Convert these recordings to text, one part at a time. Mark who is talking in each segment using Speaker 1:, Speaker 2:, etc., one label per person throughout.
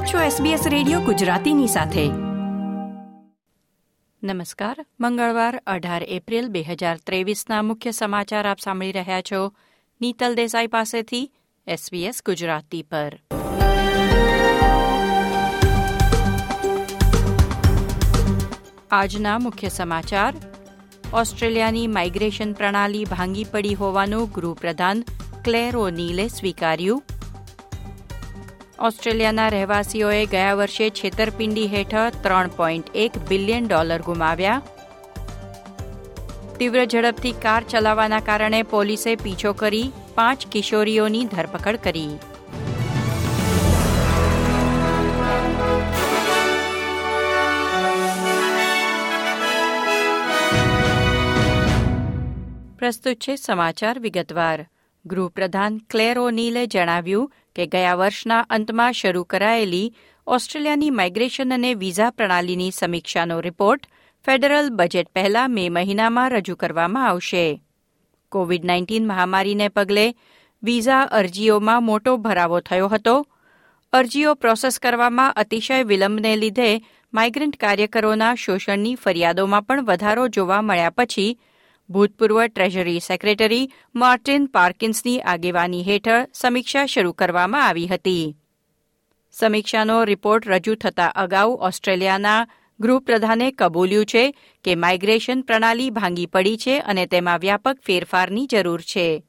Speaker 1: આપ છો SBS radio ગુજરાતીની સાથે. નમસ્કાર. મંગળવાર, અઢાર એપ્રિલ બે હજાર ત્રેવીસના મુખ્ય સમાચાર આપ સાંભળી રહ્યા છો. નીતલ દેસાઈ પાસેથી SBS ગુજરાતી પર. આજના મુખ્ય સમાચાર. ઓસ્ટ્રેલિયાની માઇગ્રેશન પ્રણાલી ભાંગી પડી હોવાનું ગૃહપ્રધાન ક્લેર ઓનીલે સ્વીકાર્યું. ઓસ્ટ્રેલિયાના રહેવાસીઓએ ગયા વર્ષે છેતરપિંડી હેઠળ ત્રણ પોઈન્ટ એક બિલિયન ડોલર ગુમાવ્યા. તીવ્ર ઝડપથી કાર ચલાવવાના કારણે પોલીસે પીછો કરી પાંચ કિશોરીઓની ધરપકડ કરી. પ્રસ્તુત છે સમાચાર વિગતવાર. ગૃહપ્રધાન ક્લેર ઓનીલે જણાવ્યું કે ગયા વર્ષના અંતમાં શરૂ કરાયેલી ઓસ્ટ્રેલિયાની માઇગ્રેશન અને વિઝા પ્રણાલીની સમીક્ષાનો રિપોર્ટ ફેડરલ બજેટ પહેલા મે મહિનામાં રજૂ કરવામાં આવશે. કોવિડ નાઇન્ટીન મહામારીને પગલે વિઝા અરજીઓમાં મોટો ભરાવો થયો હતો. અરજીઓ પ્રોસેસ કરવામાં અતિશય વિલંબને લીધે માઇગ્રન્ટ કાર્યકરોના શોષણની ફરિયાદોમાં પણ વધારો જોવા મળ્યા પછી ભૂતપૂર્વ ટ્રેઝરી સેક્રેટરી માર્ટિન પાર્કિન્સની આગેવાની હેઠળ સમીક્ષા શરૂ કરવામાં આવી હતી. સમીક્ષાનો રિપોર્ટ રજૂ થતા અગાઉ ઓસ્ટ્રેલિયાના ગૃહપ્રધાને કબૂલ્યું છે કે માઇગ્રેશન પ્રણાલી ભાંગી પડી છે અને તેમાં વ્યાપક ફેરફારની જરૂર છે.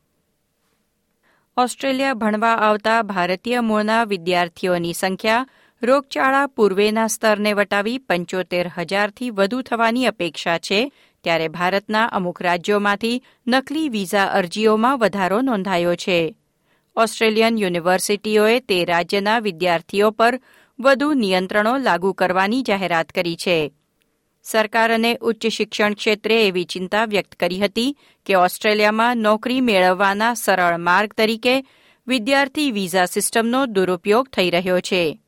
Speaker 1: ઓસ્ટ્રેલિયા ભણવા આવતા ભારતીય મૂળના વિદ્યાર્થીઓની સંખ્યા રોગચાળા પૂર્વેના સ્તરને વટાવી પંચોતેર હજારથી વધુ થવાની અપેક્ષા છે ત્યારે ભારતના અમુક રાજ્યોમાંથી નકલી વિઝા અરજીઓમાં વધારો નોંધાયો છે. ઓસ્ટ્રેલિયન યુનિવર્સિટીઓએ તે રાજ્યના વિદ્યાર્થીઓ પર વધુ નિયંત્રણો લાગુ કરવાની જાહેરાત કરી છે. સરકાર અને ઉચ્ચ શિક્ષણ ક્ષેત્રે એવી ચિંતા વ્યક્ત કરી હતી કે ઓસ્ટ્રેલિયામાં નોકરી મેળવવાના સરળ માર્ગ તરીકે વિદ્યાર્થી વિઝા સિસ્ટમનો દુરુપયોગ થઈ રહ્યો છે.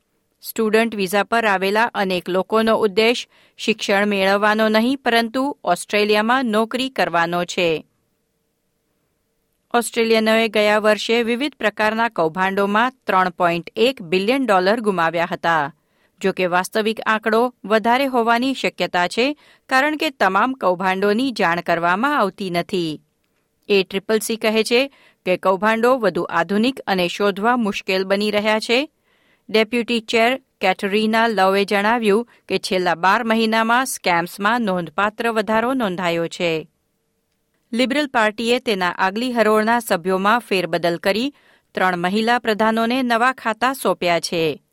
Speaker 1: સ્ટુડન્ટ વિઝા પર આવેલા અનેક લોકોનો ઉદ્દેશ શિક્ષણ મેળવવાનો નહીં, પરંતુ ઓસ્ટ્રેલિયામાં નોકરી કરવાનો છે. ઓસ્ટ્રેલિયનોએ ગયા વર્ષે વિવિધ પ્રકારના કૌભાંડોમાં ત્રણ પોઈન્ટ એક બિલિયન ડોલર ગુમાવ્યા હતા. જો કે વાસ્તવિક આંકડો વધારે હોવાની શક્યતા છે, કારણ કે તમામ કૌભાંડોની જાણ કરવામાં આવતી નથી. એ ટ્રિપલ સી કહે છે કે કૌભાંડો વધુ આધુનિક અને શોધવા મુશ્કેલ બની રહ્યા છે. ડેપ્યુટી ચેર કેટરીના લવે જણાવ્યું કે છેલ્લા બાર મહિનામાં સ્કેમ્સમાં નોંધપાત્ર વધારો નોંધાયો છે. લિબરલ પાર્ટીએ તેના આગલી હરોળના સભ્યોમાં ફેરબદલ કરી ત્રણ મહિલા પ્રધાનોને નવા ખાતા સોંપ્યા છે.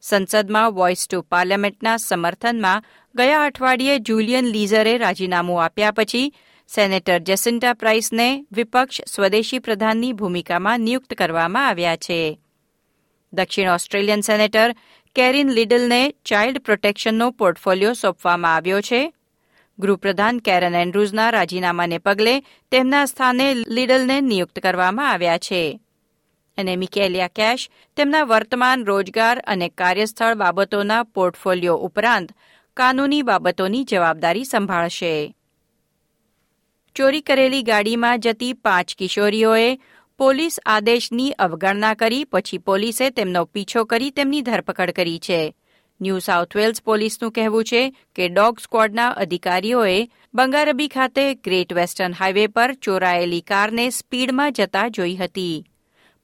Speaker 1: સંસદમાં વોઇસ ટુ પાર્લામેન્ટના સમર્થનમાં ગયા અઠવાડિયે જુલિયન લીઝરે રાજીનામું આપ્યા પછી સેનેટર જેસિન્ટા પ્રાઇસને વિપક્ષ સ્વદેશી પ્રધાનની ભૂમિકામાં નિયુક્ત કરવામાં આવ્યા છે. દક્ષિણ ઓસ્ટ્રેલિયન સેનેટર કેરિન લિડલને ચાઇલ્ડ પ્રોટેક્શનનો પોર્ટફોલિયો સોંપવામાં આવ્યો છે. ગૃહપ્રધાન કેરન એન્ડ્રુઝના રાજીનામાને પગલે તેમના સ્થાને લીડલને નિયુક્ત કરવામાં આવ્યા છે. અને મિકેલિયા કેશ તેમના વર્તમાન રોજગાર અને કાર્યસ્થળ બાબતોના પોર્ટફોલિયો ઉપરાંત કાનૂની બાબતોની જવાબદારી સંભાળશે. ચોરી કરેલી ગાડીમાં જતી પાંચ કિશોરીઓએ પોલીસ આદેશની અવગણના કરી, પછી પોલીસે તેમનો પીછો કરી તેમની ધરપકડ કરી છે. ન્યૂ સાઉથ વેલ્સ પોલીસનું કહેવું છે કે ડોગ સ્ક્વોડના અધિકારીઓએ બંગારબી ખાતે ગ્રેટ વેસ્ટર્ન હાઇવે પર ચોરાયેલી કારને સ્પીડમાં જતા જોઈ હતી.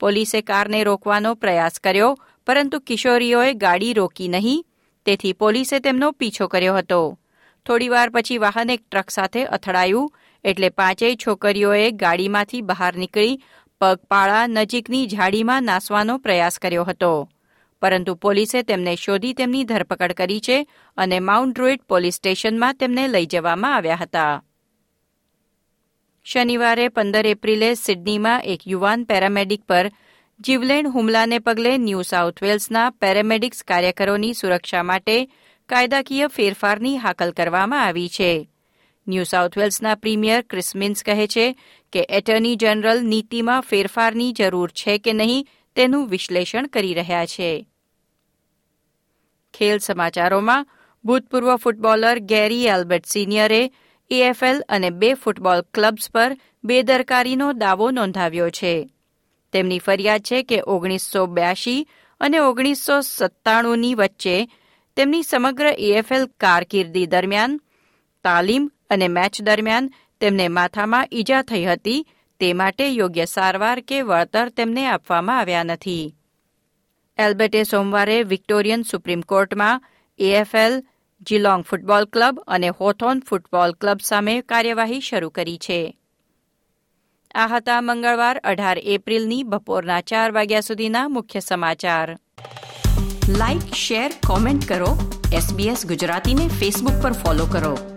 Speaker 1: પોલીસે કારને રોકવાનો પ્રયાસ કર્યો, પરંતુ કિશોરીઓએ ગાડી રોકી નહીં, તેથી પોલીસે તેમનો પીછો કર્યો હતો. થોડીવાર પછી વાહન એક ટ્રક સાથે અથડાયું, એટલે પાંચેય છોકરીઓએ ગાડીમાંથી બહાર નીકળી પગપાળા નજીકની ઝાડીમાં નાસવાનો પ્રયાસ કર્યો હતો. પરંતુ પોલીસે તેમને શોધી તેમની ધરપકડ કરી છે અને માઉન્ટ ડ્રુઇડ પોલીસ સ્ટેશનમાં તેમને લઈ જવામાં આવ્યા હતા. શનિવારે પંદર એપ્રિલે સિડનીમાં એક યુવાન પેરામેડિક પર જીવલેણ હુમલાને પગલે ન્યૂ સાઉથ વેલ્સના પેરામેડિક્સ કાર્યકરોની સુરક્ષા માટે કાયદાકીય ફેરફારની હાકલ કરવામાં આવી છે. ન્યૂ સાઉથ વેલ્સના પ્રીમિયર ક્રિસમિન્સ કહે છે કે એટર્ની જનરલ નીતિમાં ફેરફારની જરૂર છે કે નહીં તેનું વિશ્લેષણ કરી રહ્યા છે. ખેલ સમાચારોમાં, ભૂતપૂર્વ ફૂટબોલર ગેરી એલ્બર્ટ સિનિયરે એએફએલ અને બે ફૂટબોલ ક્લબ્સ પર બેદરકારીનો દાવો નોંધાવ્યો છે. તેમની ફરિયાદ છે કે ઓગણીસો બ્યાસી અને ઓગણીસો સત્તાણુંની વચ્ચે તેમની સમગ્ર એએફએલ કારકિર્દી દરમિયાન તાલીમ અને મેચ દરમિયાન તેમને માથામાં ઈજા થઈ હતી, તે માટે યોગ્ય સારવાર કે વળતર તેમને આપવામાં આવ્યા નથી. એલ્બર્ટે સોમવારે વિક્ટોરિયન સુપ્રીમ કોર્ટમાં એએફએલ, જીલોંગ ફૂટબોલ ક્લબ અને હોથોન ફૂટબોલ ક્લબ સામે કાર્યવાહી શરૂ કરી છે. આ હતા મંગળવાર અઢાર એપ્રિલની બપોરના ચાર વાગ્યા સુધીના મુખ્ય સમાચાર.
Speaker 2: લાઇક શેર કોમેન્ટ કરો. એસબીએસ ગુજરાતીને ફેસબુક પર ફોલો કરો.